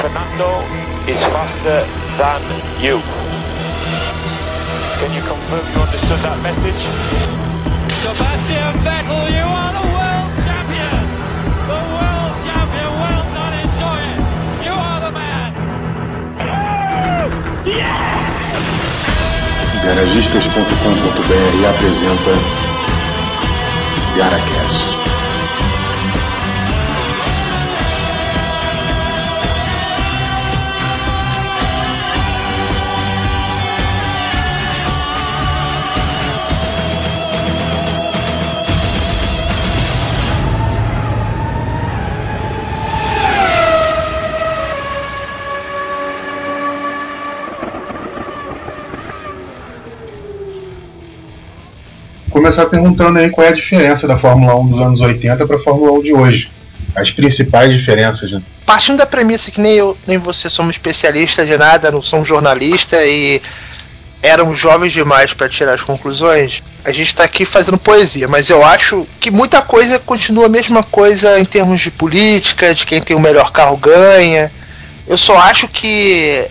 Fernando is faster than you. Can you confirm you understood that message? Sebastian Vettel, you are the world champion! The world champion! Well done, enjoy it! You are the man! Garagistas.com.br apresenta GaraCast. Começar perguntando aí qual é a diferença da Fórmula 1 dos anos 80 para a Fórmula 1 de hoje. As principais diferenças, né? Partindo da premissa que nem eu nem você somos especialistas de nada, não somos jornalista e éramos jovens demais para tirar as conclusões, a gente está aqui fazendo poesia, mas eu acho que muita coisa continua a mesma coisa em termos de política, de quem tem o melhor carro ganha. Eu só acho que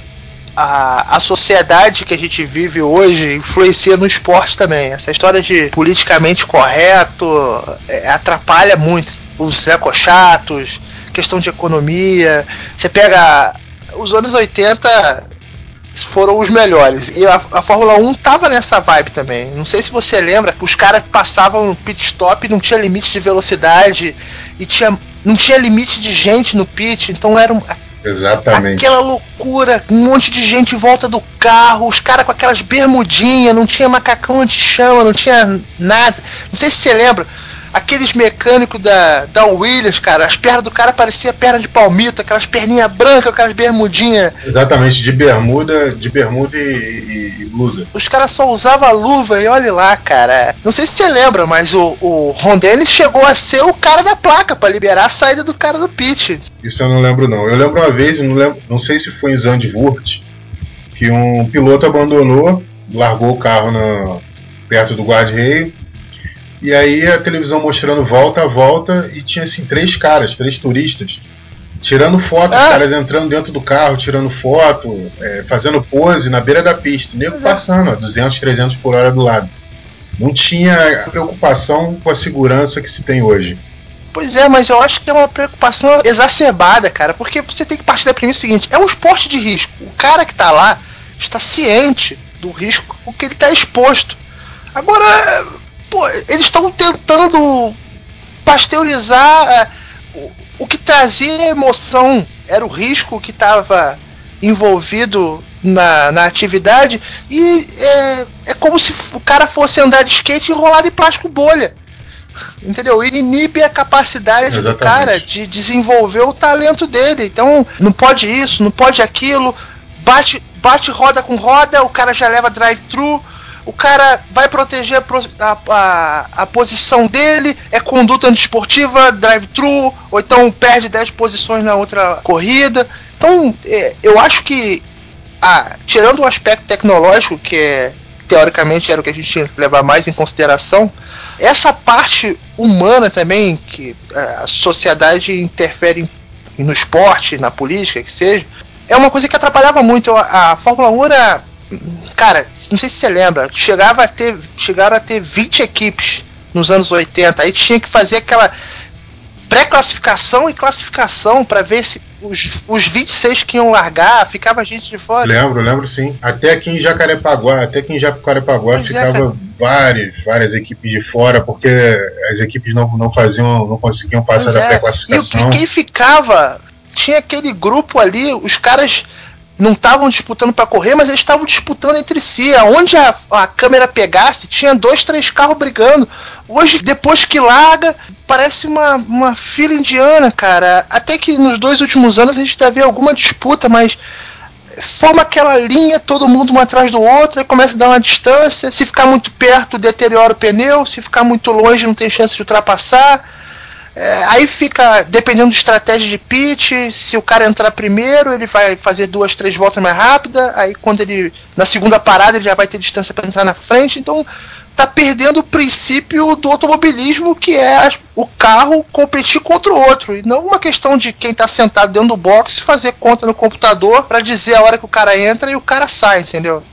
a, a sociedade que a gente vive hoje influencia no esporte também. Essa história de politicamente correto é, atrapalha muito os ecochatos, questão de economia. Você pega os anos 80 foram os melhores. E a, a, Fórmula 1 tava nessa vibe também. Não sei se você lembra, os caras passavam no pit stop, não tinha limite de velocidade e tinha não tinha limite de gente no pit, então era um, Exatamente. Aquela loucura, um monte de gente em volta do carro, os caras com aquelas bermudinhas, não tinha macacão anti-chama, não tinha nada. Não sei se você lembra, aqueles mecânicos da, da Williams, cara, as pernas do cara pareciam perna de palmito, aquelas perninhas brancas, aquelas bermudinhas. Exatamente, de bermuda, de bermuda e, e, blusa. Os caras só usavam luva e olha lá, cara. Não sei se você lembra, mas o, o Ron Dennis chegou a ser o cara da placa para liberar a saída do cara do pit. Isso eu não lembro não. Eu lembro uma vez, não, lembro, não sei se foi em Zandvoort, que um piloto abandonou, largou o carro na, perto do guarda-reio e aí a televisão mostrando volta a volta e tinha assim três caras, três turistas, tirando foto, ah. os caras entrando dentro do carro, tirando foto, é, fazendo pose na beira da pista, nego é. passando a 200, 300 por hora do lado. Não tinha preocupação com a segurança que se tem hoje. Pois é, mas eu acho que é uma preocupação exacerbada, cara, porque você tem que partir da premissa seguinte: é um esporte de risco. O cara que tá lá está ciente do risco com que ele está exposto. Agora, pô, eles estão tentando pasteurizar é, o, o que trazia emoção era o risco que estava envolvido na, na atividade e é, é como se o cara fosse andar de skate enrolado em plástico bolha. Entendeu? E inibe a capacidade Exatamente. do cara de desenvolver o talento dele. Então, não pode isso, não pode aquilo. Bate, bate roda com roda, o cara já leva drive-thru o cara vai proteger a, a, a posição dele, é conduta antisportiva, drive-thru, ou então perde 10 posições na outra corrida. Então, é, eu acho que, ah, tirando o aspecto tecnológico, que é, teoricamente era o que a gente tinha que levar mais em consideração, essa parte humana também, que é, a sociedade interfere no esporte, na política, que seja, é uma coisa que atrapalhava muito. A, a Fórmula 1 era Cara, não sei se você lembra, chegava a ter, chegaram a ter 20 equipes nos anos 80. Aí tinha que fazer aquela pré-classificação e classificação para ver se os, os 26 que iam largar, ficava gente de fora. Lembro, lembro sim. Até aqui em Jacarepaguá, até aqui em Jacarepaguá pois é, ficava é, várias, várias equipes de fora, porque as equipes não, não faziam, não conseguiam passar pois da é. pré-classificação. E quem ficava, tinha aquele grupo ali, os caras não estavam disputando para correr, mas eles estavam disputando entre si. Aonde a, a câmera pegasse, tinha dois, três carros brigando. Hoje, depois que larga, parece uma, uma fila indiana, cara. Até que nos dois últimos anos a gente deve alguma disputa, mas forma aquela linha, todo mundo um atrás do outro, e começa a dar uma distância. Se ficar muito perto, deteriora o pneu. Se ficar muito longe, não tem chance de ultrapassar. É, aí fica dependendo de estratégia de pitch. Se o cara entrar primeiro, ele vai fazer duas, três voltas mais rápida. Aí quando ele na segunda parada ele já vai ter distância para entrar na frente. Então tá perdendo o princípio do automobilismo, que é o carro competir contra o outro. E não uma questão de quem tá sentado dentro do box fazer conta no computador para dizer a hora que o cara entra e o cara sai, entendeu?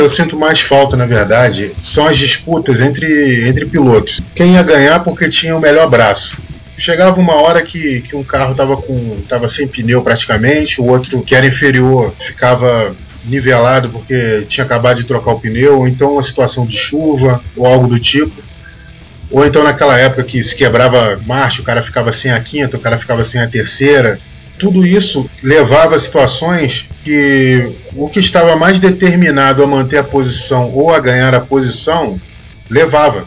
Que eu sinto mais falta, na verdade, são as disputas entre, entre pilotos. Quem ia ganhar porque tinha o melhor braço. Chegava uma hora que, que um carro estava com tava sem pneu praticamente, o outro que era inferior ficava nivelado porque tinha acabado de trocar o pneu, ou então uma situação de chuva ou algo do tipo. Ou então naquela época que se quebrava marcha, o cara ficava sem a quinta, o cara ficava sem a terceira tudo isso levava a situações que o que estava mais determinado a manter a posição ou a ganhar a posição levava.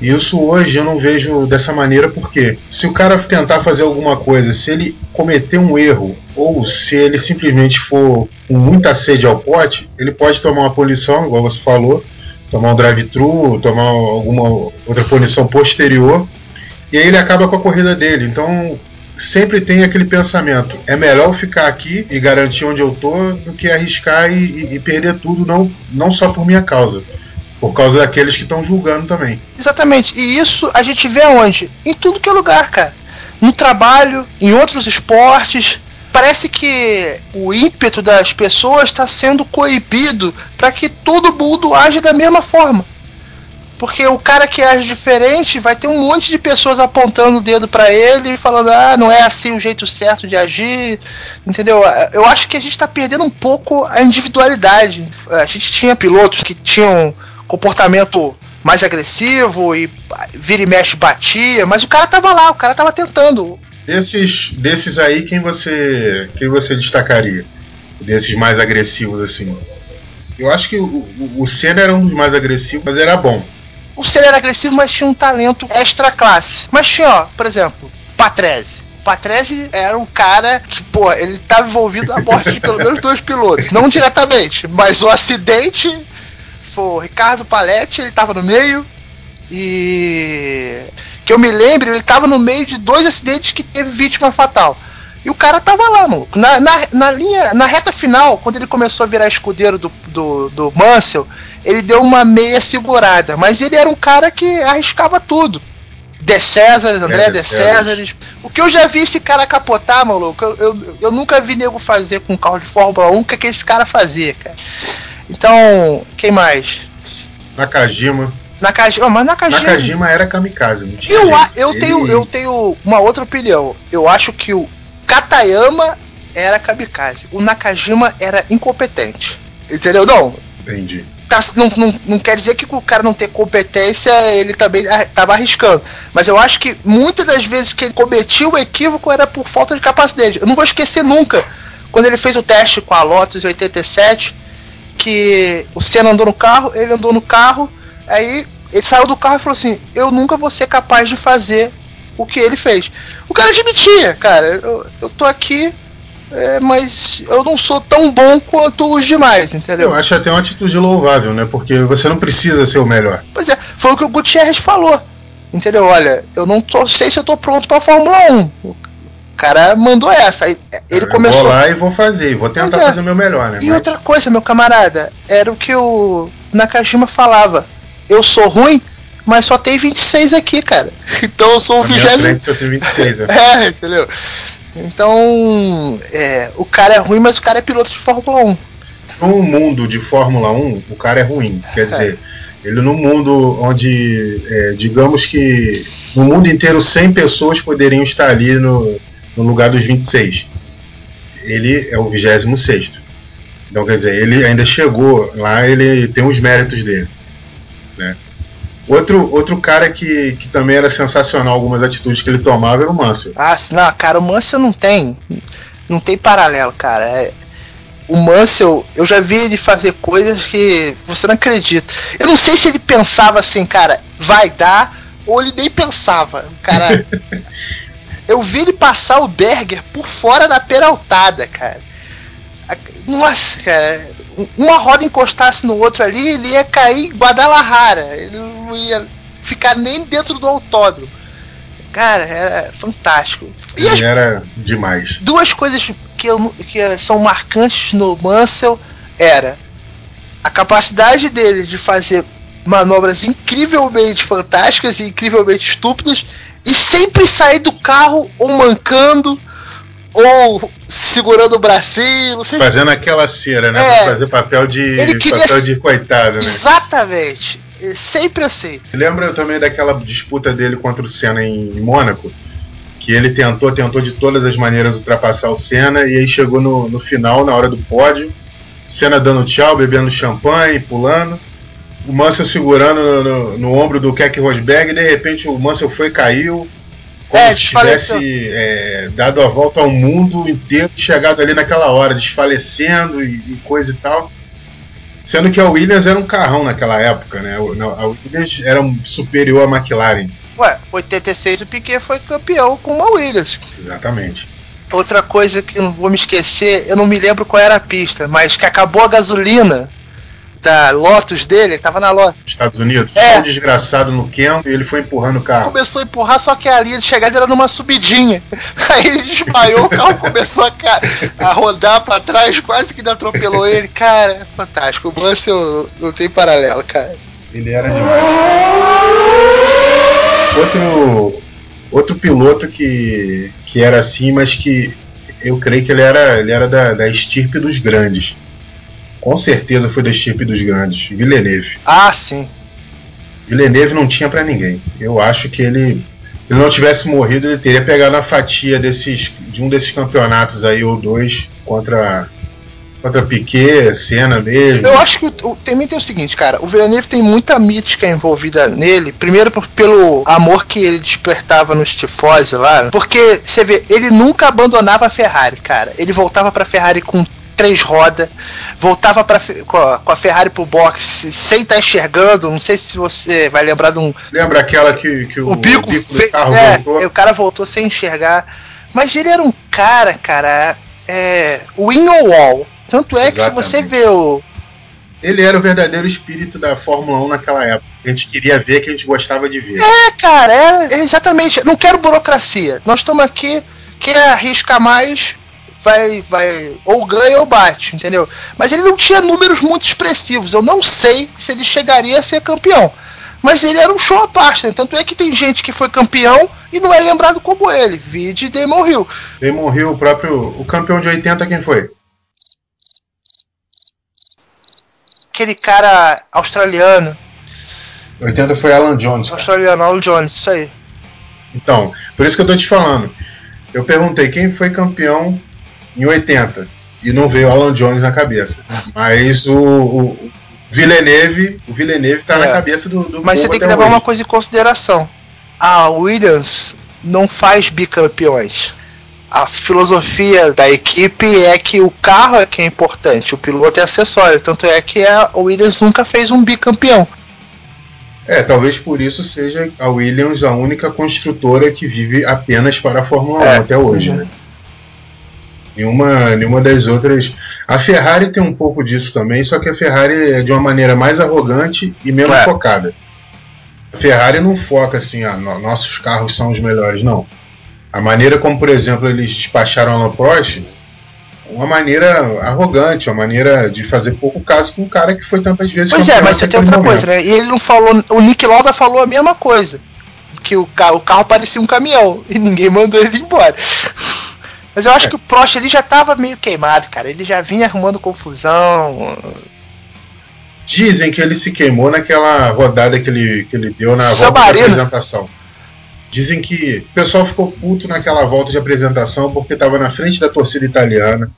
Isso hoje eu não vejo dessa maneira porque se o cara tentar fazer alguma coisa, se ele cometer um erro ou se ele simplesmente for com muita sede ao pote, ele pode tomar uma punição, igual você falou, tomar um drive-thru, tomar alguma outra punição posterior, e aí ele acaba com a corrida dele. Então sempre tem aquele pensamento: é melhor ficar aqui e garantir onde eu tô do que arriscar e, e perder tudo, não, não só por minha causa. Por causa daqueles que estão julgando também. Exatamente. E isso a gente vê onde? Em tudo que é lugar, cara. No trabalho, em outros esportes. Parece que o ímpeto das pessoas está sendo coibido para que todo mundo age da mesma forma. Porque o cara que age diferente vai ter um monte de pessoas apontando o dedo para ele e falando, ah, não é assim o jeito certo de agir, entendeu? Eu acho que a gente tá perdendo um pouco a individualidade. A gente tinha pilotos que tinham comportamento mais agressivo e vira e mexe batia, mas o cara tava lá, o cara tava tentando. Desses, desses aí, quem você, quem você destacaria? Desses mais agressivos assim? Eu acho que o, o, o Senna era um dos mais agressivos, mas era bom. O Senna era agressivo, mas tinha um talento extra classe. Mas tinha, ó, por exemplo, Patrese. Patrese era um cara que, pô, ele estava envolvido na morte de pelo menos dois pilotos. Não diretamente, mas o acidente foi o Ricardo Paletti, ele estava no meio. E. Que eu me lembro, ele estava no meio de dois acidentes que teve vítima fatal. E o cara tava lá, mano. Na, na, na linha, na reta final, quando ele começou a virar escudeiro do, do, do Mansell, ele deu uma meia segurada. Mas ele era um cara que arriscava tudo. De Césares, André é, de, de Césares. O que eu já vi esse cara capotar, maluco, eu, eu, eu nunca vi nego fazer com um carro de Fórmula 1 o que, é que esse cara fazia, cara. Então, quem mais? Nakajima. Nakajima, mas Nakajima... Nakajima era kamikaze. Não tinha eu, eu, ele... tenho, eu tenho uma outra opinião. Eu acho que o Katayama era kamikaze. O Nakajima era incompetente. Entendeu? Não. Entendi tá, não, não, não quer dizer que o cara não ter competência, ele também estava arriscando. Mas eu acho que muitas das vezes que ele cometia o equívoco era por falta de capacidade. Eu não vou esquecer nunca quando ele fez o teste com a Lotus em 87, que o Senna andou no carro, ele andou no carro, aí ele saiu do carro e falou assim: Eu nunca vou ser capaz de fazer o que ele fez. O cara admitia, cara, eu, eu tô aqui é, mas eu não sou tão bom quanto os demais, entendeu? Eu acho até uma atitude louvável, né? Porque você não precisa ser o melhor. Pois é, foi o que o Gutierrez falou. Entendeu? Olha, eu não tô, sei se eu tô pronto pra Fórmula 1. O cara mandou essa. Ele eu começou. Vou lá e vou fazer, vou tentar é. fazer o meu melhor, né? E mas... outra coisa, meu camarada, era o que o Nakajima falava. Eu sou ruim, mas só tem 26 aqui, cara. Então eu sou o vigésimo. frente só tem 26, né? é, entendeu? Então, é, o cara é ruim, mas o cara é piloto de Fórmula 1. No mundo de Fórmula 1, o cara é ruim. Quer é. dizer, ele no mundo onde, é, digamos que no mundo inteiro 100 pessoas poderiam estar ali no, no lugar dos 26. Ele é o 26. Então, quer dizer, ele ainda chegou lá, ele tem os méritos dele. Né? Outro, outro cara que, que também era sensacional, algumas atitudes que ele tomava era o Mansell. Ah, não, cara, o Mansell não tem. Não tem paralelo, cara. É, o Mansell, eu já vi ele fazer coisas que você não acredita. Eu não sei se ele pensava assim, cara, vai dar, ou ele nem pensava. Cara, eu vi ele passar o Berger por fora da peraltada, cara. Nossa, cara, uma roda encostasse no outro ali, ele ia cair em Guadalajara. Ele não ia ficar nem dentro do autódromo. Cara, era fantástico. E as... era demais. Duas coisas que, eu, que são marcantes no Mansell era a capacidade dele de fazer manobras incrivelmente fantásticas e incrivelmente estúpidas e sempre sair do carro ou mancando ou segurando o bracinho, não sei Fazendo se... aquela cera, né? É, pra fazer papel de ele queria... papel de coitado, né? Exatamente. Sempre assim. Lembra também daquela disputa dele contra o Senna em Mônaco? Que ele tentou, tentou de todas as maneiras ultrapassar o Senna e aí chegou no, no final, na hora do pódio, Senna dando tchau, bebendo champanhe, pulando. O Mansell segurando no, no, no ombro do Keck Rosberg e de repente o Mansell foi caiu, como é, se tivesse é, dado a volta ao mundo inteiro, chegado ali naquela hora, desfalecendo e, e, coisa e tal. Sendo que a Williams era um carrão naquela época, né? A Williams era superior à McLaren. Ué, 86 o Piquet foi campeão com a Williams. Exatamente. Outra coisa que não vou me esquecer, eu não me lembro qual era a pista, mas que acabou a gasolina da Lotus dele, tava na Lotus. Estados Unidos. É. Um desgraçado no Ken e ele foi empurrando o carro. Começou a empurrar, só que a linha de chegada era numa subidinha. Aí ele desmaiou, o carro começou a, a rodar para trás, quase que atropelou ele. Cara, fantástico. O Mansell não tem paralelo, cara. Ele era demais. Outro, outro piloto que, que era assim, mas que eu creio que ele era, ele era da, da estirpe dos grandes com certeza foi da estirpe dos grandes, Villeneuve. Ah, sim. Villeneuve não tinha para ninguém. Eu acho que ele, se ele não tivesse morrido, ele teria pegado a fatia desses, de um desses campeonatos aí, ou dois, contra contra Piquet, Senna mesmo. Eu acho que o, o, também tem o seguinte, cara, o Villeneuve tem muita mítica envolvida nele, primeiro por, pelo amor que ele despertava no Stifose lá, porque você vê, ele nunca abandonava a Ferrari, cara. Ele voltava pra Ferrari com três rodas, voltava pra, com, a, com a Ferrari pro box sem estar tá enxergando. Não sei se você vai lembrar de um. Lembra aquela que, que o, o bico, o bico do carro é, voltou? O cara voltou sem enxergar. Mas ele era um cara, cara, é, win or wall. Tanto é Exatamente. que se você vê o. Ele era o verdadeiro espírito da Fórmula 1 naquela época. A gente queria ver, que a gente gostava de ver. É, cara, é, exatamente. Não quero burocracia. Nós estamos aqui, quer arriscar mais, vai, vai ou ganha ou bate, entendeu? Mas ele não tinha números muito expressivos. Eu não sei se ele chegaria a ser campeão. Mas ele era um show à parte, né? Tanto é que tem gente que foi campeão e não é lembrado como ele. Vide Damon Hill. Damon Hill, o próprio. O campeão de 80, quem foi? Aquele cara australiano. 80 foi Alan Jones. Cara. Australiano, Alan Jones, isso aí. Então, por isso que eu tô te falando. Eu perguntei quem foi campeão em 80 e não veio Alan Jones na cabeça. Mas o, o Villeneuve, o Villeneuve tá é. na cabeça do, do Mas você tem que levar hoje. uma coisa em consideração. A Williams não faz bicampeões. A filosofia da equipe é que o carro é que é importante, o piloto é acessório. Tanto é que a Williams nunca fez um bicampeão. É, talvez por isso seja a Williams a única construtora que vive apenas para a Fórmula 1 é, até hoje. Né? Nenhuma, nenhuma das outras. A Ferrari tem um pouco disso também, só que a Ferrari é de uma maneira mais arrogante e menos é. focada. A Ferrari não foca assim, ah, nossos carros são os melhores, não. A maneira como, por exemplo, eles despacharam a Prost, uma maneira arrogante, uma maneira de fazer pouco caso com um cara que foi tantas vezes. Pois é, mas você tem outra momento. coisa, né? E ele não falou. O Nick Lauda falou a mesma coisa. Que o carro, o carro parecia um caminhão e ninguém mandou ele embora. Mas eu acho é. que o Prost ele já tava meio queimado, cara. Ele já vinha arrumando confusão. Dizem que ele se queimou naquela rodada que ele, que ele deu na volta de apresentação. Dizem que o pessoal ficou puto naquela volta de apresentação porque estava na frente da torcida italiana.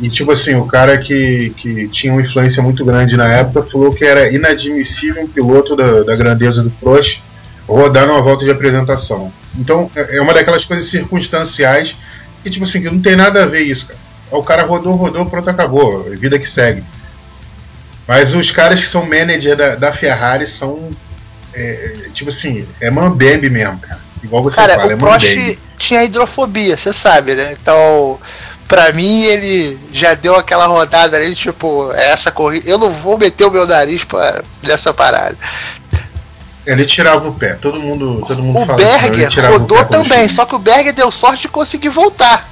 E, tipo assim, o cara que, que tinha uma influência muito grande na época falou que era inadmissível um piloto da, da grandeza do Prost rodar numa volta de apresentação. Então, é, é uma daquelas coisas circunstanciais e tipo assim, não tem nada a ver isso, cara. O cara rodou, rodou, pronto, acabou. Vida que segue. Mas os caras que são manager da, da Ferrari são. É, tipo assim, é mambembe mesmo, cara. Igual você cara, fala, o é Prost tinha hidrofobia, você sabe, né? Então, pra mim ele já deu aquela rodada ali, tipo, essa corrida. Eu não vou meter o meu nariz pra, nessa parada. Ele tirava o pé, todo mundo, todo mundo O Berger o rodou pé quando também, só que o Berger deu sorte de conseguir voltar.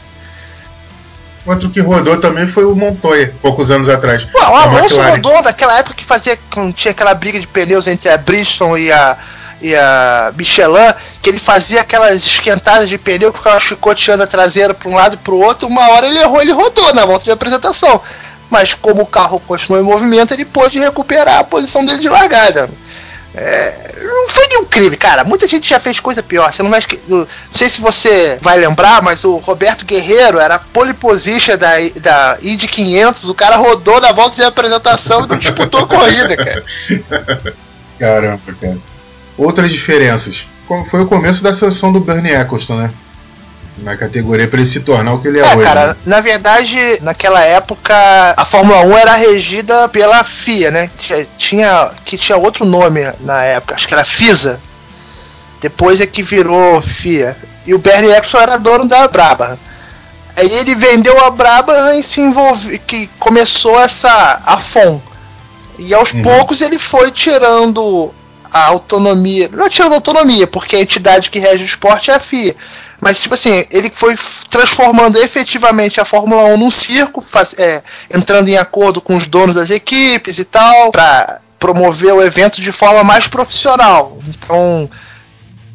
Outro que rodou também foi o Montoya, poucos anos atrás. O Da Alonso rodou naquela época que fazia. Quando tinha aquela briga de pneus entre a Bridgestone e a, e a Michelin, que ele fazia aquelas esquentadas de pneu, ficava chicoteando a traseira para um lado e para o outro. Uma hora ele errou, ele rodou na volta de apresentação. Mas como o carro continuou em movimento, ele pôde recuperar a posição dele de largada. É, não foi nenhum crime, cara. Muita gente já fez coisa pior. Você não vai esque... Não sei se você vai lembrar, mas o Roberto Guerreiro era pole position da, da Indy 500. O cara rodou na volta de apresentação e não disputou a corrida, cara. Caramba, cara. Outras diferenças. Foi o começo da sessão do Bernie Eccleston, né? Na categoria para ele se tornar o que ele é, É, hoje. cara, né? na verdade, naquela época a Fórmula 1 era regida pela FIA, né? Tinha- que tinha outro nome na época, acho que era FISA. Depois é que virou FIA. E o Bernie Eccleston era dono da Brabham. Aí ele vendeu a Brabham e se envolveu, que começou essa a FOM. E aos Uhum. poucos ele foi tirando a autonomia, não é tirando a autonomia, porque a entidade que rege o esporte é a FIA. Mas, tipo assim, ele foi transformando efetivamente a Fórmula 1 num circo, faz- é, entrando em acordo com os donos das equipes e tal, pra promover o evento de forma mais profissional. Então,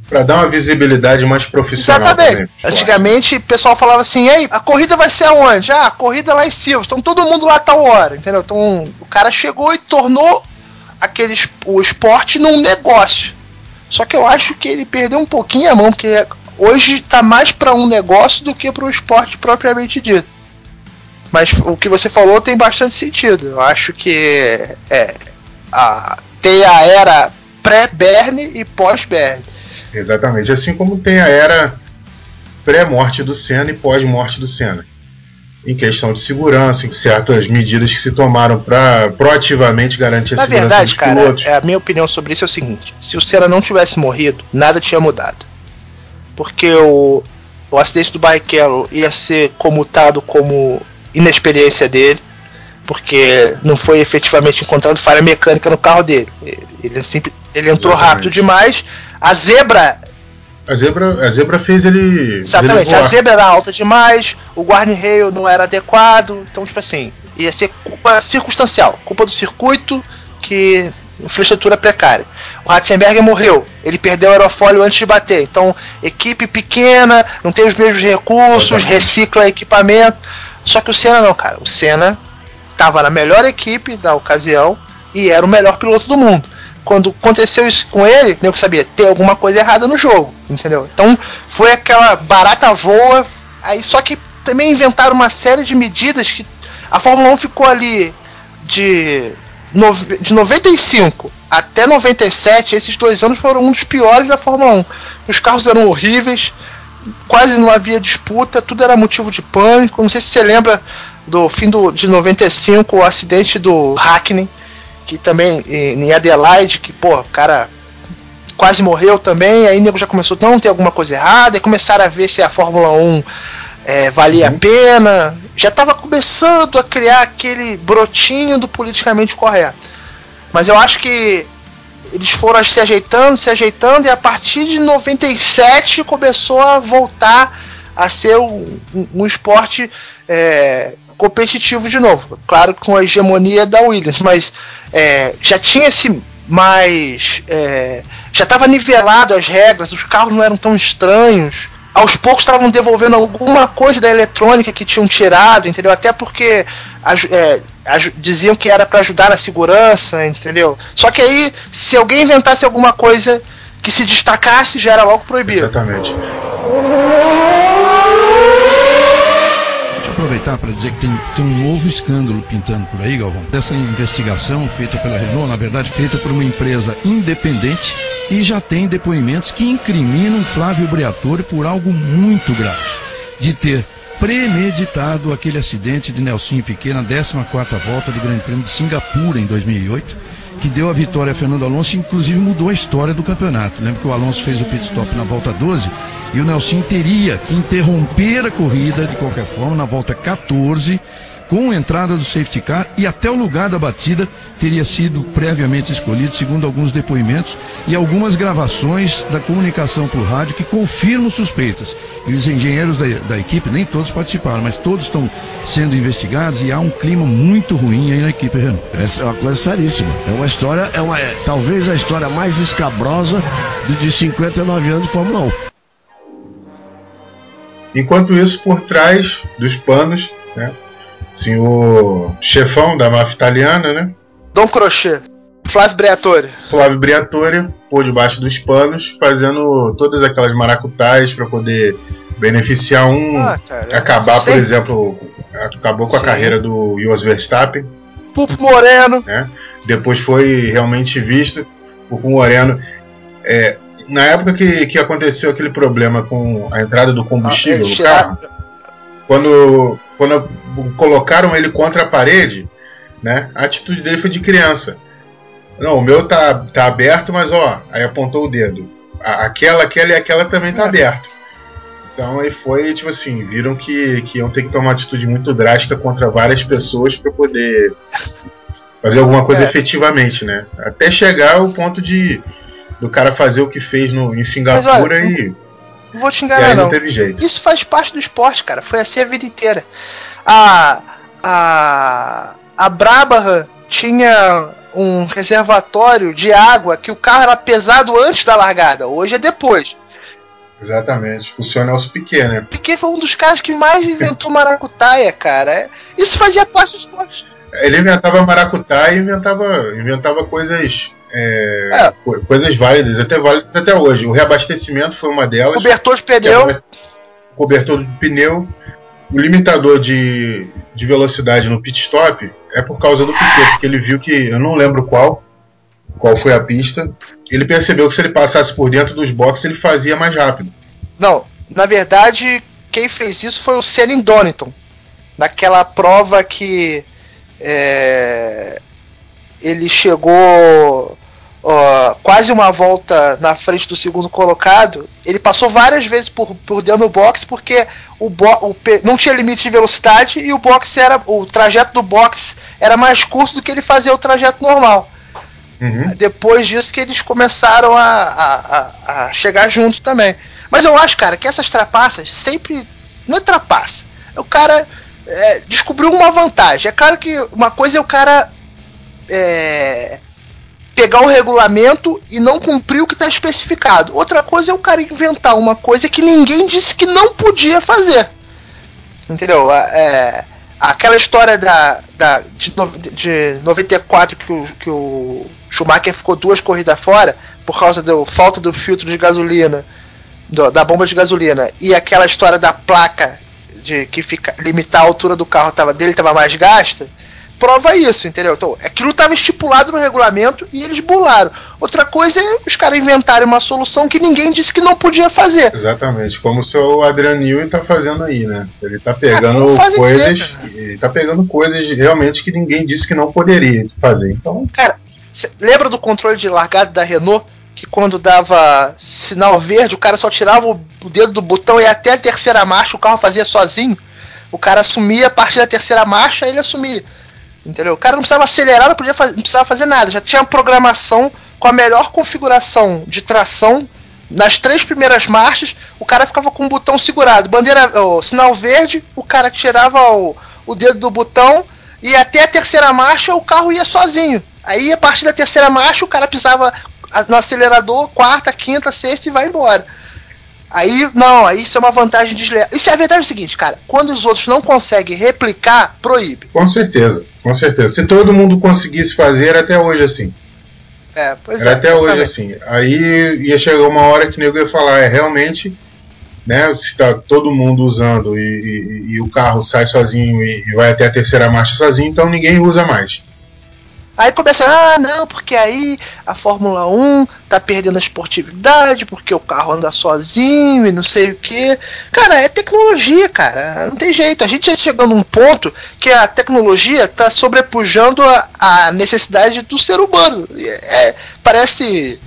Pra dar uma visibilidade mais profissional também. Exatamente. esporte. Antigamente o pessoal falava assim, ei, a corrida vai ser aonde? Ah, a corrida lá em Silverstone, então todo mundo lá a tal hora, entendeu? Então o cara chegou e tornou aquele, o esporte num negócio. Só que eu acho que ele perdeu um pouquinho a mão, porque hoje tá mais pra um negócio do que para o esporte propriamente dito. Mas o que você falou tem bastante sentido. Eu acho que é, a, tem a era pré-Berne e pós-Berne. Exatamente. Assim como tem a era pré-morte do Senna e pós-morte do Senna. Em questão de segurança, em certas medidas que se tomaram para proativamente garantir a Na segurança verdade, dos cara, pilotos. é, a minha opinião sobre isso é o seguinte: se o Senna não tivesse morrido, nada tinha mudado. Porque o, o acidente do Barrichello ia ser comutado como inexperiência dele, porque não foi efetivamente encontrado falha mecânica no carro dele. Ele, ele, sempre, ele entrou Exatamente. rápido demais. A zebra A zebra, a zebra fez ele. Exatamente, a zebra era alta demais, o guarda-rail não era adequado, então, tipo assim, ia ser culpa circunstancial, culpa do circuito que infraestrutura precária. O Ratzenberger morreu, ele perdeu o aerofólio antes de bater, então, equipe pequena, não tem os mesmos recursos, recicla equipamento. Só que o Senna não, cara, o Senna estava na melhor equipe da ocasião e era o melhor piloto do mundo. Quando aconteceu isso com ele, eu sabia ter alguma coisa errada no jogo, entendeu? Então foi aquela barata voa, aí só que também inventaram uma série de medidas que a Fórmula 1 ficou ali de, nove- de 95 até 97, esses dois anos foram um dos piores da Fórmula 1. Os carros eram horríveis, quase não havia disputa, tudo era motivo de pânico. Não sei se você lembra do fim do, de 95, o acidente do Hackney, que também em Adelaide, que, pô, o cara quase morreu também, aí o nego já começou, não, tem alguma coisa errada, e começaram a ver se a Fórmula 1 é, valia a pena. Já estava começando a criar aquele brotinho do politicamente correto. Mas eu acho que eles foram se ajeitando, se ajeitando, e a partir de 97 começou a voltar a ser um, um- um esporte é, competitivo de novo. Claro, com a hegemonia da Williams, mas é, já tinha esse mais. é, já estava nivelado as regras, os carros não eram tão estranhos. Aos poucos estavam devolvendo alguma coisa da eletrônica que tinham tirado, entendeu? Até porque é, diziam que era para ajudar na segurança, entendeu? Só que aí, se alguém inventasse alguma coisa que se destacasse, já era logo proibido. Exatamente. Aproveitar para dizer que tem, tem um novo escândalo pintando por aí, Galvão. Dessa investigação feita pela Renault, na verdade feita por uma empresa independente, e já tem depoimentos que incriminam Flávio Briatore por algo muito grave. de ter premeditado aquele acidente de Nelson Piquet na 14 volta do Grande Prêmio de Singapura em 2008, que deu a vitória a Fernando Alonso e inclusive mudou a história do campeonato. Lembra que o Alonso fez o pit stop na volta 12 e o Nelson teria que interromper a corrida de qualquer forma na volta 14 com a entrada do safety car e até o lugar da batida teria sido previamente escolhido, segundo alguns depoimentos e algumas gravações da comunicação por rádio que confirmam suspeitas. E os engenheiros da, da equipe, nem todos participaram, mas todos estão sendo investigados e há um clima muito ruim aí na equipe Renault. Essa é uma coisa seríssima. É uma história, é, uma, é talvez a história mais escabrosa de 59 anos de Fórmula 1. Enquanto isso, por trás dos panos, né, O chefão da máfia italiana, né? Dom Crochê. Flávio Briatore. Flávio Briatore, por debaixo dos panos, fazendo todas aquelas maracutaias para poder beneficiar um. Ah, cara, acabar, por exemplo, acabou com Sim. a carreira do Jos Verstappen. Pupo Moreno. Né? Depois foi realmente visto. Pupo Moreno. É, na época que, que aconteceu aquele problema com a entrada do combustível ah, no carro, quando quando colocaram ele contra a parede, né, a atitude dele foi de criança. Não, o meu tá, tá aberto, mas ó, aí apontou o dedo. aquela, aquela e aquela também tá é. aberta. Então aí foi, tipo assim, viram que, que iam ter que tomar uma atitude muito drástica contra várias pessoas para poder fazer alguma coisa é. efetivamente, né? Até chegar ao ponto de do cara fazer o que fez no, em Singapura olha, e não vou te enganar, não. não teve jeito. Isso faz parte do esporte, cara. Foi assim a vida inteira. A. A. A Brabham tinha um reservatório de água que o carro era pesado antes da largada. Hoje é depois. Exatamente. O senhor Nelson Piquet, né? Piquet foi um dos caras que mais inventou maracutaia, cara. Isso fazia parte do esporte. Ele inventava maracutaia e inventava, inventava coisas é, é. coisas válidas, até válidas até hoje. O reabastecimento foi uma delas. Cobertor de pneu. É cobertor de pneu. O limitador de, de velocidade no pit stop é por causa do Piquet, porque ele viu que, eu não lembro qual, qual foi a pista, ele percebeu que se ele passasse por dentro dos boxes ele fazia mais rápido. Não, na verdade, quem fez isso foi o Senna Donington. Naquela prova que é, ele chegou ó, quase uma volta na frente do segundo colocado. Ele passou várias vezes por, por dentro do box porque o, bo o não tinha limite de velocidade e o box era o trajeto do box era mais curto do que ele fazia o trajeto normal. Uhum. Depois disso que eles começaram a, a, a, chegar junto também. Mas eu acho, cara, que essas trapaças sempre. Não é trapaça. O cara é, descobriu uma vantagem. É claro que uma coisa é o cara é, pegar o regulamento e não cumprir o que está especificado. Outra coisa é o cara inventar uma coisa que ninguém disse que não podia fazer. Entendeu? É, aquela história da, da, de, de 94 que o, que o Schumacher ficou duas corridas fora por causa da falta do filtro de gasolina, do, da bomba de gasolina, e aquela história da placa de que fica limitar a altura do carro tava, dele estava mais gasta prova isso, entendeu? Então, aquilo estava estipulado no regulamento e eles bularam. Outra coisa é os caras inventarem uma solução que ninguém disse que não podia fazer. Exatamente, como o seu Adrian Newey está fazendo aí, né? Ele está pegando ah, coisas, ser, ele tá pegando coisas realmente que ninguém disse que não poderia fazer. Então, cara, lembra do controle de largada da Renault? Que quando dava sinal verde, o cara só tirava o dedo do botão e até a terceira marcha o carro fazia sozinho. O cara assumia a partir da terceira marcha, ele assumia. Entendeu? O cara não precisava acelerar, não, podia fazer, não precisava fazer nada. Já tinha uma programação com a melhor configuração de tração nas três primeiras marchas, o cara ficava com o botão segurado. Bandeira, sinal verde, o cara tirava o, o dedo do botão e até a terceira marcha o carro ia sozinho. Aí a partir da terceira marcha o cara pisava no acelerador, quarta, quinta, sexta e vai embora. Aí, não, aí isso é uma vantagem desleal. Isso é a verdade é o seguinte, cara. Quando os outros não conseguem replicar, proíbe. Com certeza, com certeza. Se todo mundo conseguisse fazer, era até hoje assim. É, pois era é. até hoje assim. Aí ia chegar uma hora que o nego ia falar, é realmente, né? Se tá todo mundo usando e, e, e o carro sai sozinho e, e, vai até a terceira marcha sozinho, então ninguém usa mais. Aí começa, ah, não, porque aí a Fórmula 1 tá perdendo a esportividade, porque o carro anda sozinho e não sei o que. Cara, é tecnologia, cara. Não tem jeito. A gente já chegou num ponto que a tecnologia tá sobrepujando a, a necessidade do ser humano. É, parece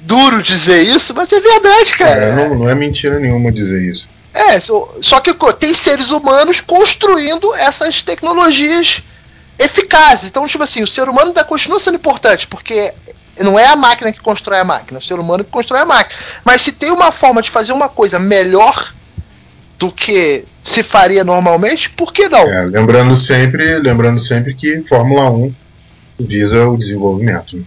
duro dizer isso, mas é verdade, cara. É, não, não é mentira nenhuma dizer isso. É, só que tem seres humanos construindo essas tecnologias eficazes. Então, tipo assim, o ser humano ainda continua sendo importante, porque não é a máquina que constrói a máquina, é o ser humano que constrói a máquina. Mas se tem uma forma de fazer uma coisa melhor do que se faria normalmente, por que não? É, lembrando sempre, lembrando sempre que Fórmula 1 visa o desenvolvimento. Né?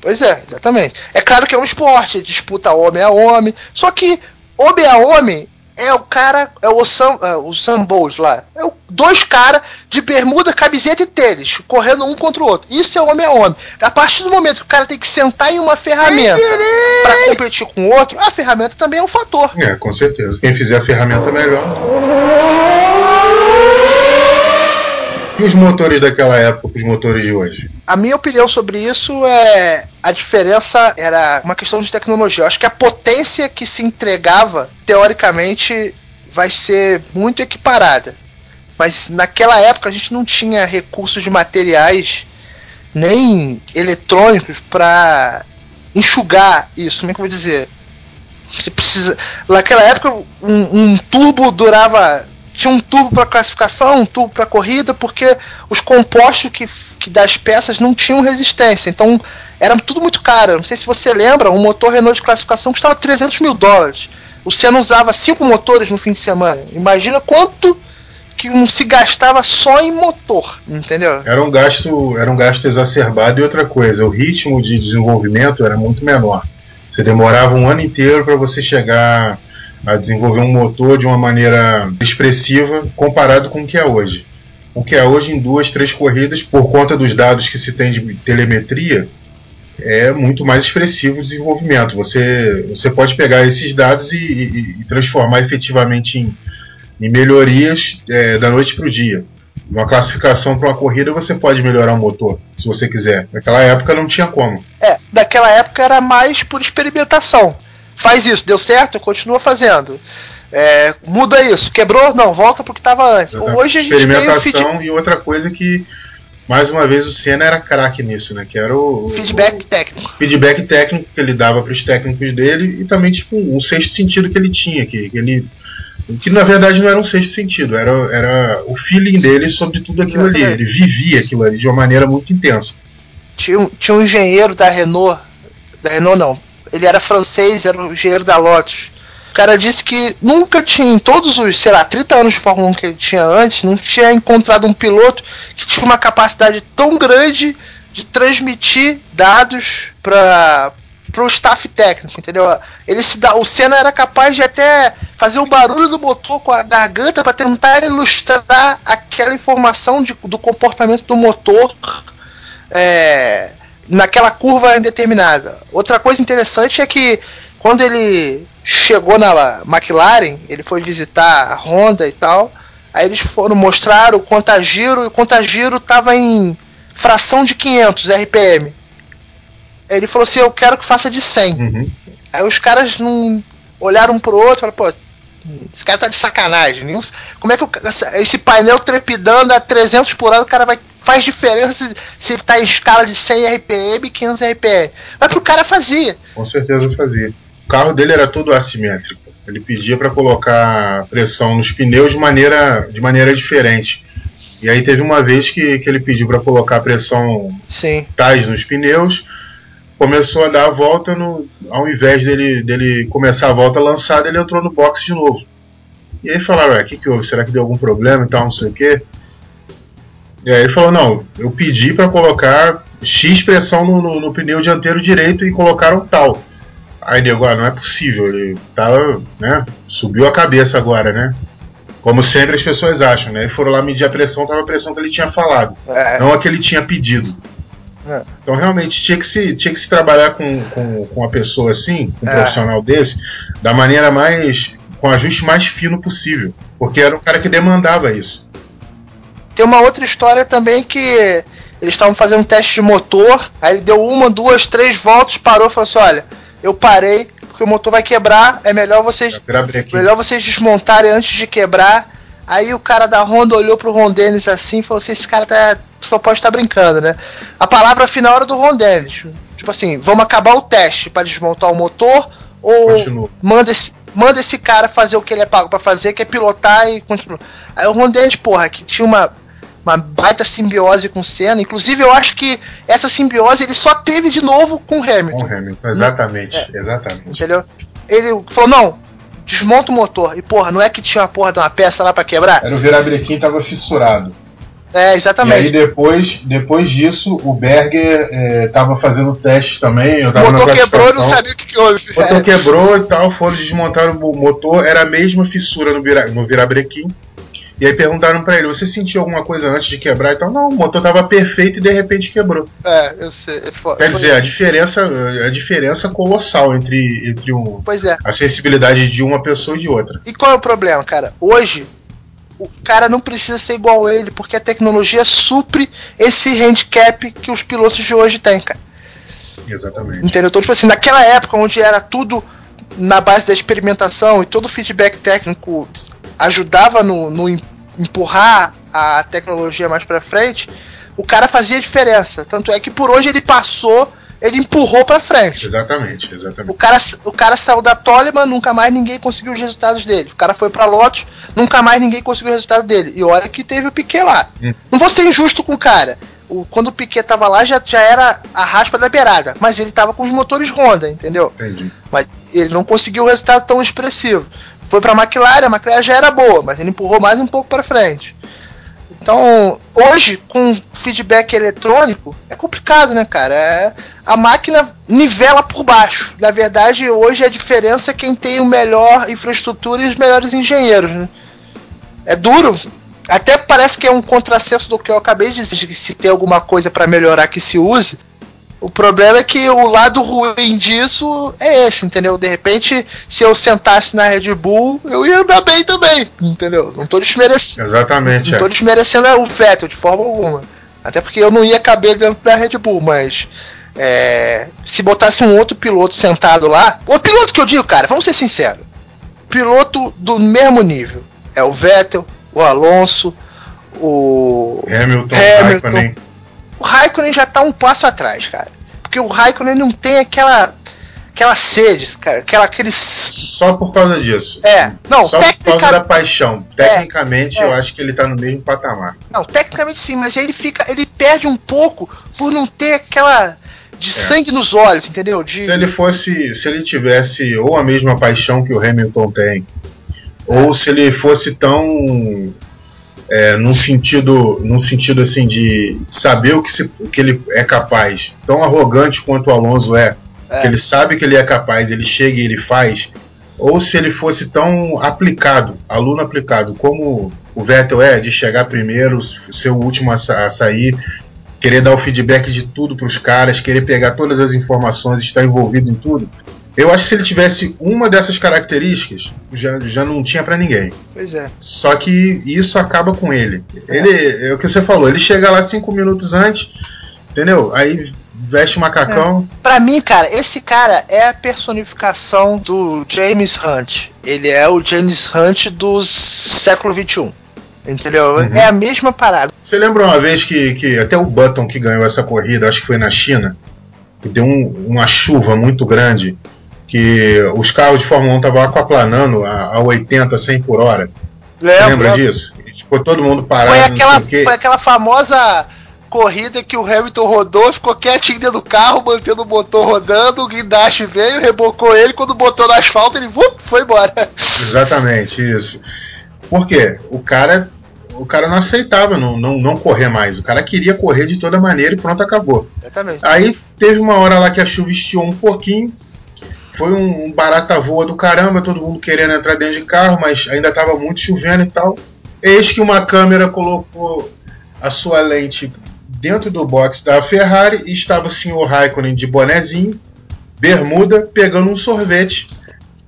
Pois é, exatamente. É claro que é um esporte, disputa homem a homem, só que homem a homem é o cara, é o Sam, é, o Sam Bowles lá. É o, dois caras de bermuda, camiseta e tênis, correndo um contra o outro. Isso é homem a homem. A partir do momento que o cara tem que sentar em uma ferramenta para competir com o outro, a ferramenta também é um fator. É, com certeza. Quem fizer a ferramenta melhor. Os motores daquela época os motores de hoje? A minha opinião sobre isso é a diferença era uma questão de tecnologia. Eu acho que a potência que se entregava, teoricamente, vai ser muito equiparada. Mas naquela época a gente não tinha recursos de materiais nem eletrônicos para enxugar isso. Como é que eu vou dizer? Você precisa. Naquela época, um, um turbo durava tinha um turbo para classificação, um turbo para corrida, porque os compostos que, que das peças não tinham resistência. Então era tudo muito caro. Não sei se você lembra, um motor Renault de classificação custava 300 mil dólares. O Senna usava cinco motores no fim de semana. Imagina quanto que um se gastava só em motor, entendeu? Era um gasto, era um gasto exacerbado e outra coisa, o ritmo de desenvolvimento era muito menor. Você demorava um ano inteiro para você chegar a desenvolver um motor de uma maneira expressiva comparado com o que é hoje. O que é hoje em duas, três corridas, por conta dos dados que se tem de telemetria, é muito mais expressivo o desenvolvimento. Você, você pode pegar esses dados e, e, e transformar efetivamente em, em melhorias é, da noite para o dia. Uma classificação para uma corrida você pode melhorar o motor, se você quiser. Naquela época não tinha como. É, naquela época era mais por experimentação faz isso, deu certo, continua fazendo. É, muda isso, quebrou? Não, volta pro que estava antes. Hoje a gente Experimentação tem e outra coisa que, mais uma vez, o Senna era craque nisso, né? Que era o. Feedback o, técnico. Feedback técnico que ele dava para os técnicos dele e também, tipo, um sexto sentido que ele tinha, que, que ele. Que na verdade não era um sexto sentido, era, era o feeling dele sobre tudo aquilo Exatamente. ali. Ele vivia aquilo ali de uma maneira muito intensa. Tinha, tinha um engenheiro da Renault, da Renault não, ele era francês, era o engenheiro da Lotus. O cara disse que nunca tinha, em todos os, sei lá, 30 anos de Fórmula 1 que ele tinha antes, não tinha encontrado um piloto que tinha uma capacidade tão grande de transmitir dados para o staff técnico, entendeu? Ele se dá, o Senna era capaz de até fazer o barulho do motor com a garganta para tentar ilustrar aquela informação de, do comportamento do motor é, naquela curva indeterminada. Outra coisa interessante é que quando ele chegou na McLaren, ele foi visitar a Honda e tal. Aí eles foram mostrar o contagiro e o contagiro estava em fração de 500 RPM. Aí ele falou assim: Eu quero que faça de 100. Uhum. Aí os caras não olharam um pro outro e falaram: Pô, esse cara tá de sacanagem. Como é que esse painel trepidando a 300 por hora o cara vai faz diferença se, ele tá em escala de 100 RPM e 500 RPM. Mas pro cara fazia. Com certeza fazia. O carro dele era todo assimétrico. Ele pedia para colocar pressão nos pneus de maneira, de maneira diferente. E aí teve uma vez que, que ele pediu para colocar pressão Sim. tais nos pneus, começou a dar a volta, no, ao invés dele, dele começar a volta lançada, ele entrou no box de novo. E aí falaram, o que, que houve? Será que deu algum problema e tal, não sei o quê? E aí ele falou: não, eu pedi para colocar X pressão no, no, no, pneu dianteiro direito e colocaram tal. Aí nego, ah, não é possível, ele tava, né? Subiu a cabeça agora, né? Como sempre as pessoas acham, né? E foram lá medir a pressão, tava a pressão que ele tinha falado, é. não a que ele tinha pedido. É. Então realmente tinha que se, tinha que se trabalhar com, com, com uma pessoa assim, um é. profissional desse, da maneira mais. com o ajuste mais fino possível. Porque era um cara que demandava isso. Tem uma outra história também que Eles estavam fazendo um teste de motor, aí ele deu uma, duas, três voltas, parou e falou assim: olha, eu parei, porque o motor vai quebrar, é melhor vocês. Melhor vocês desmontarem antes de quebrar. Aí o cara da Honda olhou pro Ron Dennis assim e falou assim: esse cara tá, só pode estar tá brincando, né? A palavra final era do Ron Dennis. Tipo assim, vamos acabar o teste para desmontar o motor ou manda esse, manda esse cara fazer o que ele é pago para fazer, que é pilotar e continuar. Aí o Ron Dennis, porra, que tinha uma uma baita simbiose com o Senna. Inclusive, eu acho que essa simbiose ele só teve de novo com o Hamilton. Com o Hamilton, exatamente, é. exatamente. Entendeu? Ele falou, não, desmonta o motor. E, porra, não é que tinha uma porra de uma peça lá para quebrar? Era o virabrequim tava fissurado. É, exatamente. E aí depois, depois disso, o Berger é, tava fazendo teste também. O motor quebrou e não sabia o que, que houve. O motor é. quebrou e tal, foram desmontar o motor, era a mesma fissura no, vira, no virabrequim. E aí perguntaram para ele: você sentiu alguma coisa antes de quebrar? Então, não, o motor tava perfeito e de repente quebrou. É, eu sei. É Quer dizer, a diferença, a diferença colossal entre, entre um, pois é. a sensibilidade de uma pessoa e de outra. E qual é o problema, cara? Hoje, o cara não precisa ser igual a ele, porque a tecnologia supre esse handicap que os pilotos de hoje têm, cara. Exatamente. Entendeu? Então, tipo assim, naquela época onde era tudo na base da experimentação e todo o feedback técnico ajudava no, no empurrar a tecnologia mais para frente, o cara fazia diferença. Tanto é que por onde ele passou, ele empurrou para frente. Exatamente, exatamente. O cara, o cara saiu da Toleman, nunca mais ninguém conseguiu os resultados dele. O cara foi para Lotus, nunca mais ninguém conseguiu o resultado dele. E olha que teve o Piquet lá. Hum. Não vou ser injusto com o cara. O, quando o Piquet tava lá, já, já era a raspa da beirada. Mas ele tava com os motores Honda, entendeu? Entendi. Mas ele não conseguiu o resultado tão expressivo. Foi para a McLaren, a McLaren já era boa, mas ele empurrou mais um pouco para frente. Então, hoje, com feedback eletrônico, é complicado, né, cara? É, a máquina nivela por baixo. Na verdade, hoje a diferença é quem tem o melhor infraestrutura e os melhores engenheiros. Né? É duro. Até parece que é um contrassenso do que eu acabei de dizer, que se tem alguma coisa para melhorar que se use, o problema é que o lado ruim disso é esse, entendeu? De repente, se eu sentasse na Red Bull, eu ia andar bem também, entendeu? Não tô desmerecendo. Exatamente. Não tô é. desmerecendo o Vettel de forma alguma. Até porque eu não ia caber dentro da Red Bull, mas. É, se botasse um outro piloto sentado lá. O piloto que eu digo, cara, vamos ser sinceros. Piloto do mesmo nível. É o Vettel, o Alonso, o Hamilton, Hamilton o Raikkonen já tá um passo atrás, cara. Porque o Raikkonen não tem aquela aquela sede, cara, aquela aquele só por causa disso. É, não, só por causa da paixão. É, Tecnicamente, é, é. eu acho que ele tá no mesmo patamar. Não, tecnicamente sim, mas ele fica, ele perde um pouco por não ter aquela de é. sangue nos olhos, entendeu? De... Se ele fosse, se ele tivesse ou a mesma paixão que o Hamilton tem, ou se ele fosse tão é, num sentido num sentido assim de saber o que, se, o que ele é capaz. Tão arrogante quanto o Alonso é, é. que ele sabe que ele é capaz ele chega e ele faz. Ou se ele fosse tão aplicado aluno aplicado como o Vettel é de chegar primeiro ser o último a, a sair querer dar o feedback de tudo para os caras querer pegar todas as informações estar envolvido em tudo eu acho que se ele tivesse uma dessas características, já, já não tinha para ninguém. Pois é. Só que isso acaba com ele. É. Ele, é o que você falou, ele chega lá cinco minutos antes, entendeu? Aí veste o macacão. É. Pra mim, cara, esse cara é a personificação do James Hunt. Ele é o James Hunt do século XXI. Entendeu? Uhum. É a mesma parada. Você lembra uma vez que, que até o Button que ganhou essa corrida, acho que foi na China, que deu um, uma chuva muito grande que os carros de Fórmula 1 estavam aquaplanando a, a 80, 100 por hora. Lembra, lembra disso? ficou todo mundo parado. Foi aquela, foi aquela famosa corrida que o Hamilton rodou, ficou quietinho dentro do carro, mantendo o motor rodando, o guindaste veio, rebocou ele, quando botou no asfalto, ele vup, foi embora. Exatamente, isso. Por quê? O cara, o cara não aceitava não, não, não correr mais. O cara queria correr de toda maneira e pronto, acabou. Exatamente. Aí teve uma hora lá que a chuva estiou um pouquinho, foi um barata voa do caramba, todo mundo querendo entrar dentro de carro, mas ainda estava muito chovendo e tal. Eis que uma câmera colocou a sua lente dentro do box da Ferrari e estava o senhor Raikkonen de bonezinho, bermuda, pegando um sorvete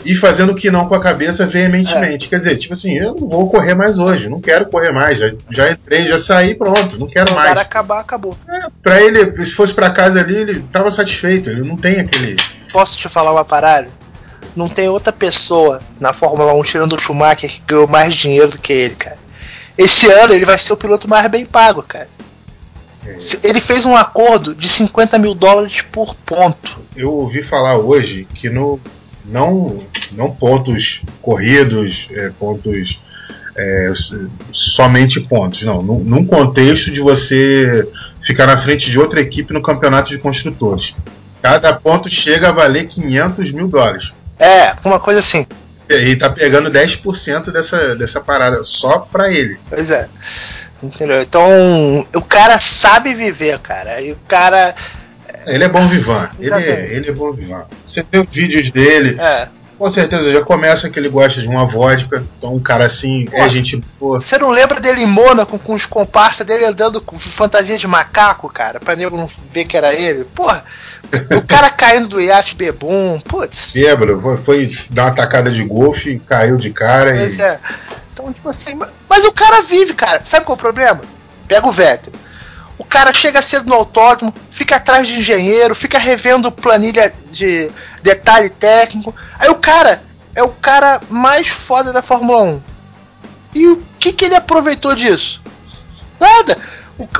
e fazendo que não com a cabeça veementemente. É. Quer dizer, tipo assim, eu não vou correr mais hoje, não quero correr mais, já, já entrei, já saí, pronto, não quero mais. acabar, acabou. É, pra ele, se fosse para casa ali, ele tava satisfeito, ele não tem aquele. Posso te falar uma parada? Não tem outra pessoa na Fórmula 1 tirando o Schumacher que ganhou mais dinheiro do que ele, cara. Esse ano ele vai ser o piloto mais bem pago, cara. É. Ele fez um acordo de 50 mil dólares por ponto. Eu ouvi falar hoje que no, não, não pontos corridos, é, pontos é, somente pontos, não. Num, num, contexto de você ficar na frente de outra equipe no campeonato de construtores. Cada ponto chega a valer 500 mil dólares. É, uma coisa assim. E tá pegando 10% dessa, dessa parada só pra ele. Pois é. Entendeu? Então, o cara sabe viver, cara. E o cara ele é bom vivan. Ele é, ele é bom vivan. Você vê os vídeos dele. É. Com certeza, já começa que ele gosta de uma vodka. Então, um cara assim, Pô, é gente boa. Você não lembra dele em Mônaco com os comparsas dele andando com fantasia de macaco, cara? Pra nego não ver que era ele? Porra, o cara caindo do iate bebum, putz. Lembra, foi, foi dar uma tacada de golfe, caiu de cara pois e. É. Então, tipo assim, mas o cara vive, cara. Sabe qual é o problema? Pega o Vettel. O cara chega cedo no autódromo, fica atrás de engenheiro, fica revendo planilha de detalhe técnico. Aí o cara é o cara mais foda da Fórmula 1. E o que, que ele aproveitou disso? Nada.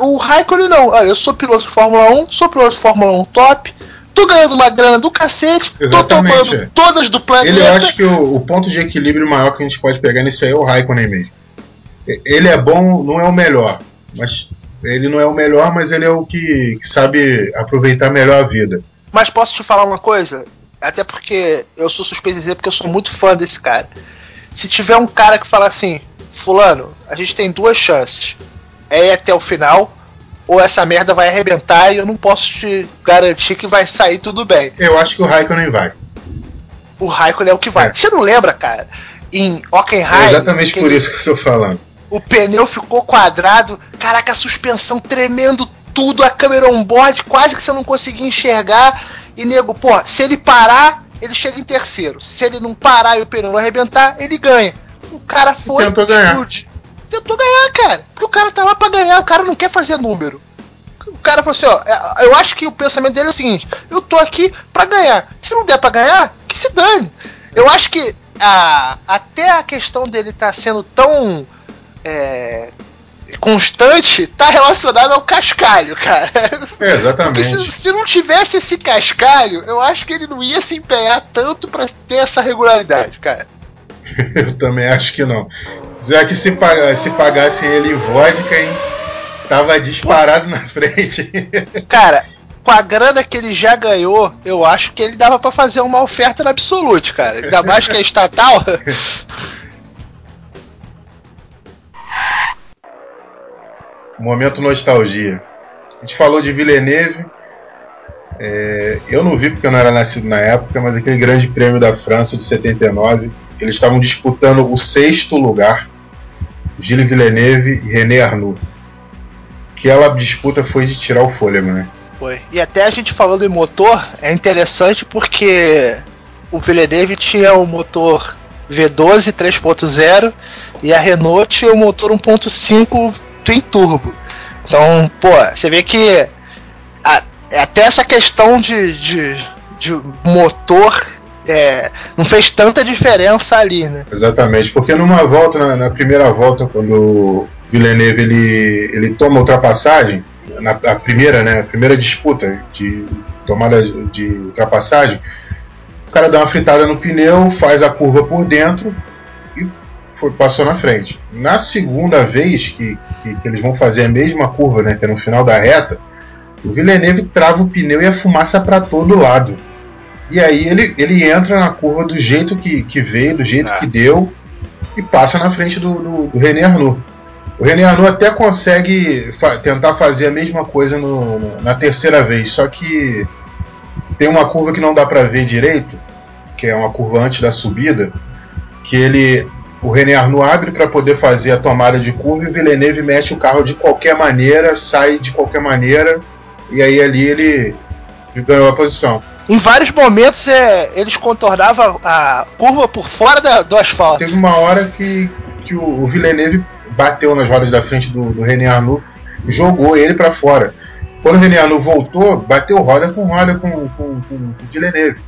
O, o Raikkonen não. Olha, eu sou piloto de Fórmula 1, sou piloto de Fórmula 1 top, tô ganhando uma grana do cacete, Exatamente. tô tomando todas do planeta. Ele, eu acho que o, o, ponto de equilíbrio maior que a gente pode pegar nisso aí é o Raikkonen mesmo. Ele é bom, não é o melhor, mas ele não é o melhor, mas ele é o que, que sabe aproveitar melhor a vida. Mas posso te falar uma coisa? Até porque eu sou suspeito de dizer porque eu sou muito fã desse cara. Se tiver um cara que fala assim, fulano, a gente tem duas chances. É ir até o final, ou essa merda vai arrebentar e eu não posso te garantir que vai sair tudo bem. Eu acho que o Raikkonen vai. O Raikkonen é o que vai. É. Você não lembra, cara? Em Hockenheim... É exatamente por ele... isso que eu estou falando o pneu ficou quadrado, caraca, a suspensão tremendo tudo, a câmera on-board quase que você não conseguia enxergar. E nego, pô, se ele parar, ele chega em terceiro. Se ele não parar e o pneu não arrebentar, ele ganha. O cara foi. Tentou ganhar. Tentou ganhar, cara. Porque o cara tá lá pra ganhar, o cara não quer fazer número. O cara falou assim, ó, é, eu acho que o pensamento dele é o seguinte, eu tô aqui pra ganhar. Se não der pra ganhar, que se dane. Eu acho que a, até a questão dele tá sendo tão é, constante tá relacionado ao cascalho, cara. É, exatamente. Se, se, não tivesse esse cascalho, eu acho que ele não ia se empenhar tanto para ter essa regularidade, cara. eu também acho que não. Já que se, se pagassem ele vodka, hein? Tava disparado na frente. cara, com a grana que ele já ganhou, eu acho que ele dava para fazer uma oferta na Absolute, cara. Ainda mais que é estatal. Momento nostalgia. A gente falou de Villeneuve. É, eu não vi porque eu não era nascido na época, mas aquele grande prêmio da França de 79, eles estavam disputando o sexto lugar, Gilles Villeneuve e René Arnoux. Aquela disputa foi de tirar o fôlego, né? Foi. E até a gente falando em motor, é interessante porque o Villeneuve tinha o motor V12 3.0 e a Renault tinha o motor 1.5 twin turbo. Então, pô, você vê que a, até essa questão de, de, de motor é, não fez tanta diferença ali, né? Exatamente, porque numa volta, na, na primeira volta, quando o Villeneuve ele, ele toma ultrapassagem, na a primeira, né, a primeira disputa de tomada de ultrapassagem, o cara dá uma fritada no pneu, faz a curva por dentro foi, passou na frente. Na segunda vez que, que, que, eles vão fazer a mesma curva, né, que é no final da reta, o Villeneuve trava o pneu e a fumaça para todo lado. E aí ele, ele entra na curva do jeito que, que veio, do jeito ah. que deu, e passa na frente do, do, do René Arnoux. O René Arnoux até consegue fa tentar fazer a mesma coisa no, na terceira vez, só que tem uma curva que não dá para ver direito, que é uma curva antes da subida, que ele o René Arnoux abre para poder fazer a tomada de curva e o Villeneuve mexe o carro de qualquer maneira, sai de qualquer maneira e aí ali ele, ele ganhou a posição. Em vários momentos é, eles contornavam a curva por fora da, do asfalto. Teve uma hora que, que o, o Villeneuve bateu nas rodas da frente do, do René Arnoux e jogou ele para fora. Quando o René Arnoux voltou, bateu roda com roda com, com, com, o Villeneuve.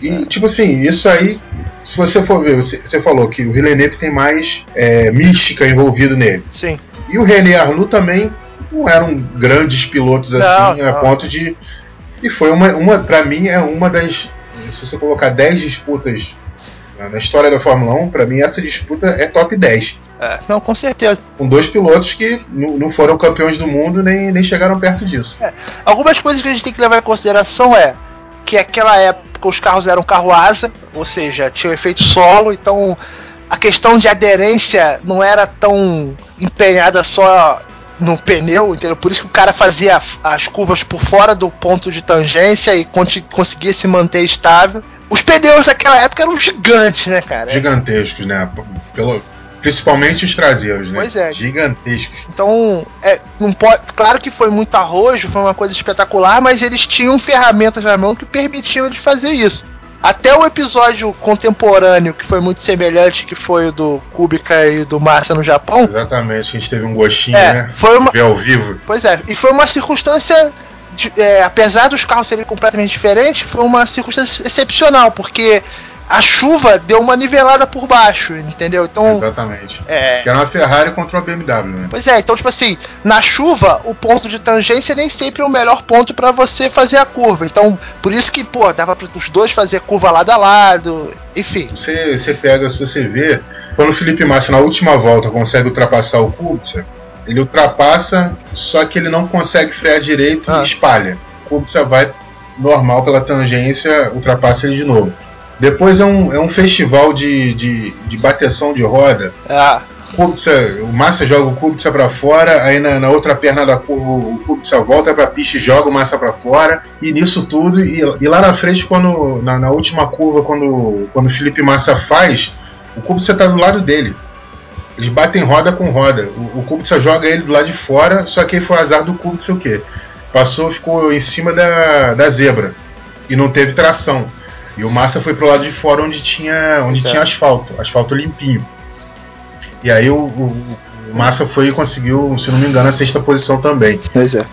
E, tipo assim, isso aí, se você for ver, você, você falou que o Villeneuve tem mais é, mística envolvido nele. Sim. E o René Arnoux também não eram grandes pilotos assim, Não, a não. ponto de. E foi uma, uma para mim, é uma das. Se você colocar 10 disputas na na história da Fórmula 1, para mim essa disputa é top 10. É, não, com certeza. Com dois pilotos que não foram campeões do mundo nem, nem chegaram perto disso. Algumas coisas que a gente tem que levar em consideração é que aquela época os carros eram carro asa, ou seja, tinha o efeito solo, então a questão de aderência não era tão empenhada só no pneu, entendeu? Por isso que o cara fazia as curvas por fora do ponto de tangência e conseguia se manter estável. Os pneus daquela época eram gigantes, né, cara? Gigantescos, né? Pelo, principalmente os traseiros, né? Pois é. Gigantescos. Então, é, não pode, claro que foi muito arrojo, foi uma coisa espetacular, mas eles tinham ferramentas na mão que permitiam eles fazer isso. Até o episódio contemporâneo, que foi muito semelhante, que foi o do Kubica e do Massa no Japão. Exatamente, a gente teve um gostinho, É, né? foi uma, Ver ao vivo. pois é, e foi uma circunstância, de- é, apesar dos carros serem completamente diferentes, foi uma circunstância excepcional, porque a chuva deu uma nivelada por baixo, entendeu? Então, Exatamente. é, Que era uma Ferrari contra uma BMW, né? Pois é, então, tipo assim, na chuva, o ponto de tangência nem sempre é o melhor ponto pra você fazer a curva. Então, por isso que, pô, dava para os dois fazer curva lado a lado, enfim. Você, você pega, se você vê, quando o Felipe Massa na última volta consegue ultrapassar o Kubica, ele ultrapassa, só que ele não consegue frear direito Ah. e espalha. O Kubica vai normal pela tangência, ultrapassa ele de novo. Depois é um, é um festival de, de, de bateção de roda. Ah, O Kubica, o Massa joga o Kubica pra fora, aí na, na outra perna da curva o Kubica volta pra pista e joga o Massa pra fora, e nisso tudo, e, e lá na frente, quando na, na última curva, quando, quando o Felipe Massa faz, o Kubica tá do lado dele. Eles batem roda com roda. O, o Kubica joga ele do lado de fora, só que aí foi o azar do Kubica o quê? Passou, ficou em cima da, da zebra e não teve tração. E o Massa foi pro lado de fora onde tinha, onde Certo. tinha asfalto, asfalto limpinho. E aí o, o- o Massa foi e conseguiu, se não me engano, a sexta posição também. pois é.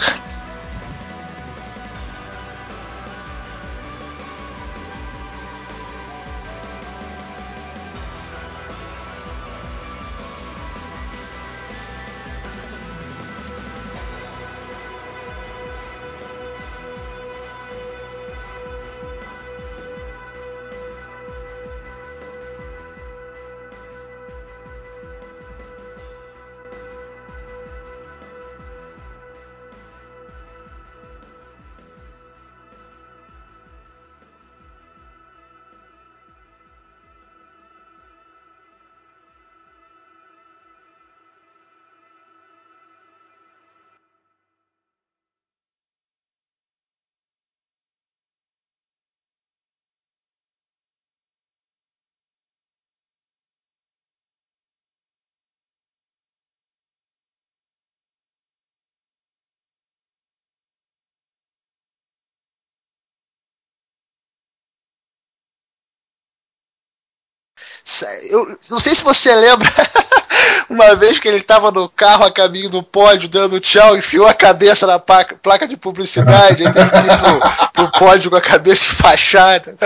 Eu não sei se você lembra uma vez que ele tava no carro a caminho do pódio dando tchau, enfiou a cabeça na placa, de publicidade, aí teve que ir pro, pro pódio com a cabeça enfaixada.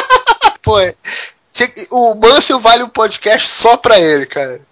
Pô, o Mansell vale um podcast só pra ele, cara.